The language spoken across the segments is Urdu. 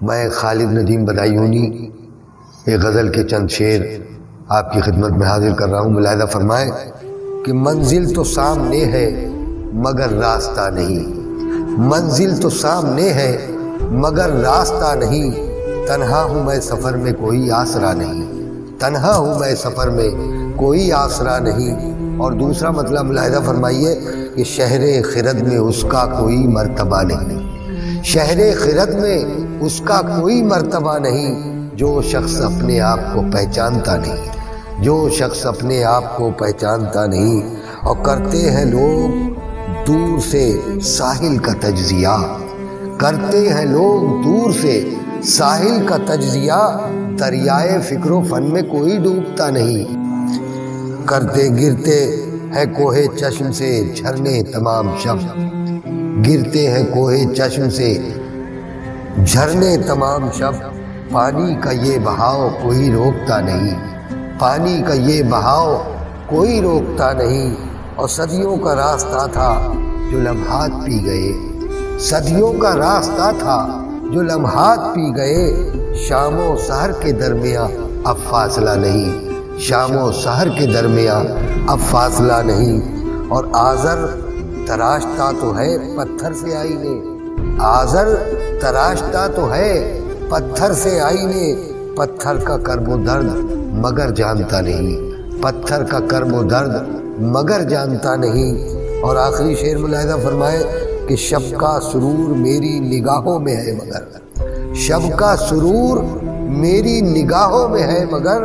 میں خالد ندیم بدایونی ایک غزل کے چند شعر آپ کی خدمت میں حاضر کر رہا ہوں۔ ملاحظہ فرمائے کہ منزل تو سامنے ہے مگر راستہ نہیں۔ منزل تو سامنے ہے مگر راستہ نہیں۔ تنہا ہوں میں سفر میں کوئی آسرا نہیں۔ تنہا ہوں میں سفر میں کوئی آسرا نہیں۔ اور دوسرا مطلب ملاحظہ فرمائیے کہ شہر خرد میں اس کا کوئی مرتبہ نہیں۔ شہر خرد میں اس کا کوئی مرتبہ نہیں، جو شخص اپنے آپ کو پہچانتا نہیں، جو شخص اپنے آپ کو پہچانتا نہیں۔ اور کرتے ہیں لوگ دور سے ساحل کا تجزیہ۔ کرتے ہیں لوگ دور سے ساحل کا تجزیہ۔ دریائے فکر و فن میں کوئی ڈوبتا نہیں۔ کرتے گرتے ہے کوہ چشم سے جھرنے تمام شب۔ گرتے ہیں کوہ چشم سے۔ جھرنے تمام شب، پانی کا یہ بہاؤ کوئی روکتا نہیں۔ پانی کا یہ بہاؤ کوئی روکتا نہیں۔ اور صدیوں کا راستہ تھا جو لمحات پی گئے۔ صدیوں کا راستہ تھا جو لمحات پی گئے۔ شام و سحر کے درمیان اب فاصلہ نہیں۔ شام و سحر کے درمیان اب فاصلہ نہیں۔ اور آذر تراشتا تو ہے، پتھر سے آئی نے آزر تراشتا تو ہے، پتھر سے آئی نے پتھر کا کرم و درد مگر جانتا نہیں۔ پتھر کا کرم و درد مگر جانتا نہیں۔ اور آخری شعر ملاحظہ فرمائے کہ شب کا سرور میری نگاہوں میں ہے مگر۔ شب کا سرور میری نگاہوں میں ہے مگر۔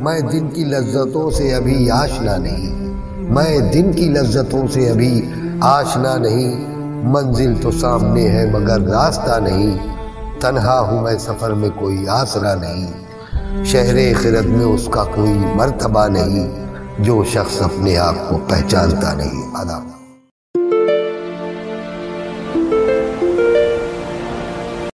میں دن کی لذتوں سے ابھی آشنا نہیں۔ میں دن کی لذتوں سے ابھی آشنا نہیں، منزل تو سامنے ہے مگر راستہ نہیں۔ تنہا ہوں میں سفر میں کوئی آسرا نہیں۔ شہر خرد میں اس کا کوئی مرتبہ نہیں، جو شخص اپنے آپ کو پہچانتا نہیں۔ آداب